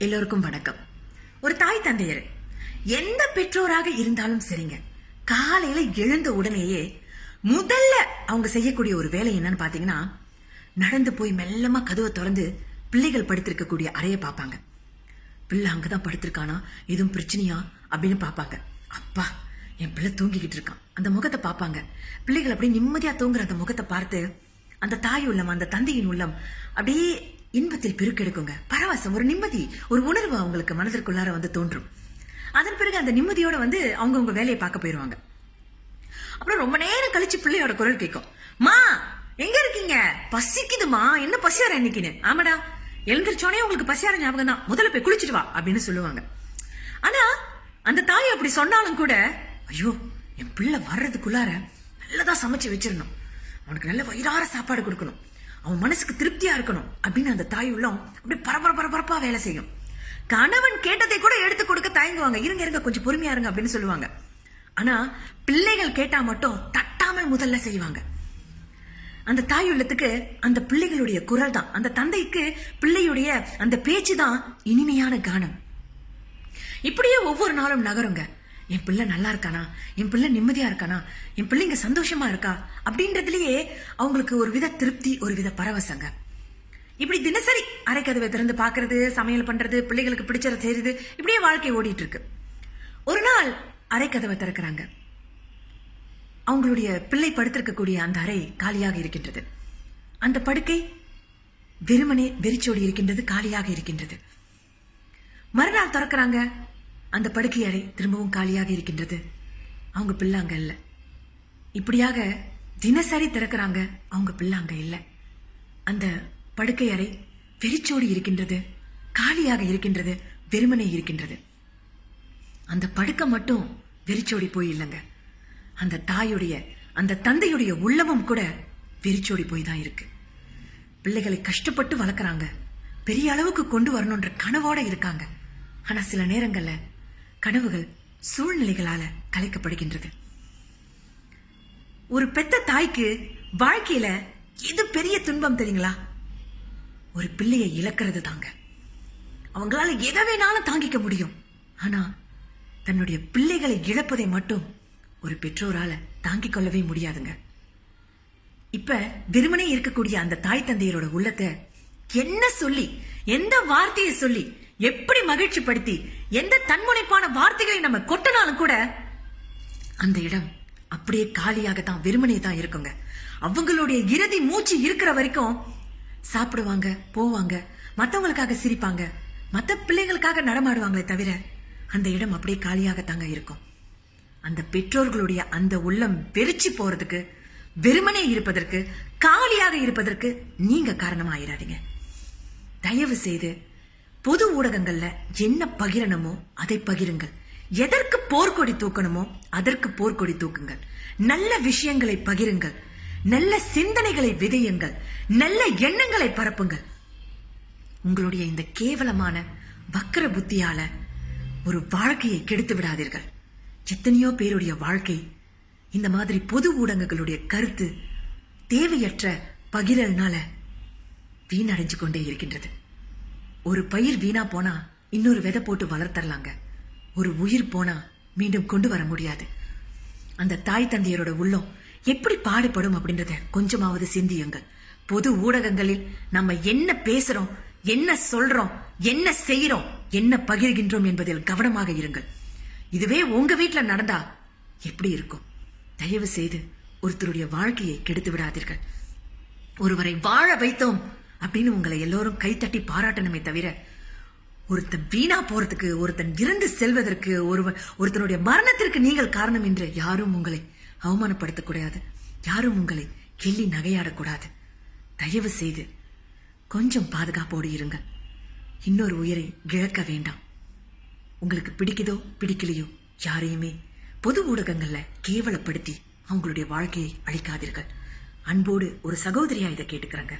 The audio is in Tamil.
எல்லோருக்கும் வணக்கம். ஒரு தாய் தந்தையர் எந்த பெற்றோராக இருந்தாலும் சரிங்க. காலையில எழுந்த உடனேயே முதல்ல அவங்க செய்யக்கூடிய ஒரு வேலை என்னன்னு பாத்தீங்கன்னா நடந்து போய் மெல்லமா கதவை திறந்து பிள்ளைகள் படுத்திருக்கக்கூடிய அறைய பார்ப்பாங்க பிள்ளை அங்கதான் படுத்திருக்கானா எதுவும் பிரச்சனையா அப்படின்னு பார்ப்பாங்க அப்பா என் பிள்ளை தூங்கிக்கிட்டு இருக்கான். அந்த முகத்தை பார்ப்பாங்க பிள்ளைகள் அப்படியே நிம்மதியா தூங்குற அந்த முகத்தை பார்த்து அந்த தாய் உள்ளம் அந்த தந்தையின் உள்ளம் அப்படியே இன்பத்தில் பெருக்கெடுக்குங்க. பரவசம் ஒரு நிம்மதி ஒரு உணர்வு அவங்களுக்கு மனதிற்குள்ளார வந்து தோன்றும். அதன் பிறகு அந்த நிம்மதியோட வந்து அவங்கவுங்க வேலையை பார்க்க போயிருவாங்க. அப்புறம் ரொம்ப நேரம் கழிச்சு பிள்ளையோட குரல் கேட்கும். மா எங்க இருக்கீங்க? பசிக்குதுமா என்ன பசியார இன்னைக்குன்னு? ஆமாடா எழுந்திரிச்சோனே உங்களுக்கு பசியார ஞாபகம் தான். முதல்ல போய் குளிச்சிட்டு வா அப்படின்னு சொல்லுவாங்க. ஆனா அந்த தாய் அப்படி சொன்னாலும் கூட ஐயோ என் பிள்ளை வர்றதுக்குள்ளார நல்லதா சமைச்சு வச்சிடணும். அவனுக்கு நல்ல வயிறார சாப்பாடு கொடுக்கணும். அவன் மனசுக்கு திருப்தியா இருக்கணும் அப்படின்னு அந்த தாய் உள்ளம் அப்படியே பரபர பரபரப்பா வேலை செய்யும். கணவன் கேட்டதை கூட எடுத்து கொடுக்க தயங்குவாங்க. இருங்க இருங்க கொஞ்சம் பொறுமையா இருங்க அப்படின்னு சொல்லுவாங்க. ஆனா பிள்ளைகள் கேட்டா மட்டும் தட்டாமல் முதல்ல செய்வாங்க. அந்த தாய் உள்ளத்துக்கு அந்த பிள்ளைகளுடைய குரல் தான். அந்த தந்தைக்கு பிள்ளையுடைய அந்த பேச்சு தான் இனிமையான கானம். இப்படியே ஒவ்வொரு நாளும் நகருங்க. என் பிள்ளை நல்லா இருக்கானா? என் பிள்ளை நிம்மதியா இருக்கானா? என் பிள்ளைங்க சந்தோஷமா இருக்கா? அப்படின்றதுலயே அவங்களுக்கு ஒரு வித திருப்தி ஒரு வித பரவசங்க. இப்படி தினசரி அரைக்கதவை திறந்து பாக்குறது சமையல் பண்றது பிள்ளைகளுக்கு பிடிச்சத செய்யறது இப்படியே வாழ்க்கை ஓடிட்டு இருக்கு ஒரு நாள் அரைக்கதவை திறக்கிறாங்க. அவங்களுடைய பிள்ளை படுத்திருக்கக்கூடிய அந்த அறை காலியாக இருக்கின்றது. அந்த படுக்கை வெறுமனே வெறிச்சோடி இருக்கின்றது காலியாக இருக்கின்றது. மறுநாள் திறக்கிறாங்க. அந்த படுக்கை அறை திரும்பவும் காலியாக இருக்கின்றது. அவங்க பிள்ளை அங்க இல்ல. இப்படியாக தினசரி திறக்கிறாங்க அவங்க பிள்ளை அங்க இல்ல. அந்த படுக்கை அறை வெறிச்சோடி இருக்கின்றது காலியாக இருக்கின்றது வெறுமனே இருக்கின்றது. அந்த படுக்கை மட்டும் வெறிச்சோடி போய் இல்லைங்க. அந்த தாயுடைய அந்த தந்தையுடைய உள்ளமும் கூட வெறிச்சோடி போய் தான் இருக்கு. பிள்ளைகளை கஷ்டப்பட்டு வளர்க்குறாங்க. பெரிய அளவுக்கு கொண்டு வரணுன்ற கனவோட இருக்காங்க. ஆனா சில நேரங்கள்ல கனவுகள் சூழ்நிலைகளால கலைக்கப்படுகின்றது. ஒரு பெத்த தாய்க்கு வாழ்க்கையில எது பெரிய துன்பம் தெரியுங்களா? ஒரு பிள்ளையை இழக்கிறது தாங்க. அவங்களால எதை வேணாலும் தாங்கிக்க முடியும். ஆனா தன்னுடைய பிள்ளைகளை இழப்பதை மட்டும் ஒரு பெற்றோரால தாங்கிக் கொள்ளவே முடியாதுங்க. இப்ப வெறுமனே இருக்கக்கூடிய அந்த தாய் தந்தையரோட உள்ளத்தை என்ன சொல்லி எந்த வார்த்தையை சொல்லி எப்படி மகிழ்ச்சி படுத்தி எந்த தன்முனைப்பான வார்த்தைகளை நம்ம கொட்டினாலும் கூட அந்த இடம் அப்படியே காலியாக தான் வெறுமனே தான் இருக்குங்க. அவங்களுடைய இறுதி மூச்சு இருக்கிற வரைக்கும் சாப்பிடுவாங்க போவாங்க மற்றவங்களுக்காக சிரிப்பாங்க மற்ற பிள்ளைகளுக்காக நடமாடுவாங்களே தவிர அந்த இடம் அப்படியே காலியாக தாங்க இருக்கும். அந்த பெற்றோர்களுடைய அந்த உள்ளம் வெறிச்சு போறதுக்கு வெறுமனே இருப்பதற்கு காலியாக இருப்பதற்கு நீங்க காரணமாயிராதீங்க. தயவு செய்து பொது ஊடகங்கள்ல என்ன பகிரணுமோ அதை பகிருங்கள். எதற்கு போர்க்கொடி தூக்கணுமோ அதற்கு போர்க்கொடி தூக்குங்கள். நல்ல விஷயங்களை பகிருங்கள். நல்ல சிந்தனைகளை விதையுங்கள். நல்ல எண்ணங்களை பரப்புங்கள். உங்களுடைய இந்த கேவலமான வக்கர புத்தியால ஒரு வாழ்க்கையை கெடுத்து விடாதீர்கள். எத்தனையோ பேருடைய வாழ்க்கை இந்த மாதிரி பொது ஊடகங்களுடைய கருத்து தேவையற்ற பகிரல்னால வீணடைஞ்சு கொண்டே இருக்கின்றது. ஒரு பயிர் வீணா போனா இன்னொரு விதை போட்டு வளர்த்தரலாங்க ஒரு உயிர் போனா மீண்டும் கொண்டு வர முடியாது. அந்த தாய் தந்தையரோட உள்ளம் எப்படி பாடுபடும் அப்படின்றத கொஞ்சமாவது சிந்தியுங்கள். பொது ஊடகங்களில் நம்ம என்ன பேசுறோம் என்ன சொல்றோம் என்ன செய்யறோம் என்ன பகிர்கின்றோம் என்பதில் கவனமாக இருங்கள். இதுவே உங்க வீட்டுல நடந்தா எப்படி இருக்கும்? தயவு செய்து ஒருத்தருடைய வாழ்க்கையை கெடுத்து விடாதீர்கள். ஒருவரை வாழ வைத்தோம் அப்படின்னு உங்களை எல்லோரும் கைத்தட்டி பாராட்டணுமே தவிர ஒருத்தன் வீணா போறதுக்கு ஒருத்தன் இறந்து செல்வதற்கு ஒருவன் ஒருத்தனுடைய மரணத்திற்கு நீங்கள் காரணம் என்று யாரும் உங்களை அவமானப்படுத்தக்கூடாது யாரும் உங்களை கிள்ளி நகையாடக்கூடாது தயவு செய்து கொஞ்சம் பாதுகாப்போடு இருங்கள். இன்னொரு உயிரை இழக்க வேண்டாம். உங்களுக்கு பிடிக்குதோ பிடிக்கலையோ யாரையுமே பொது ஊடகங்கள்ல கேவலப்படுத்தி அவங்களுடைய வாழ்க்கையை அழிக்காதீர்கள். அன்போடு ஒரு சகோதரியா இதை கேட்டுக்கிறேங்க.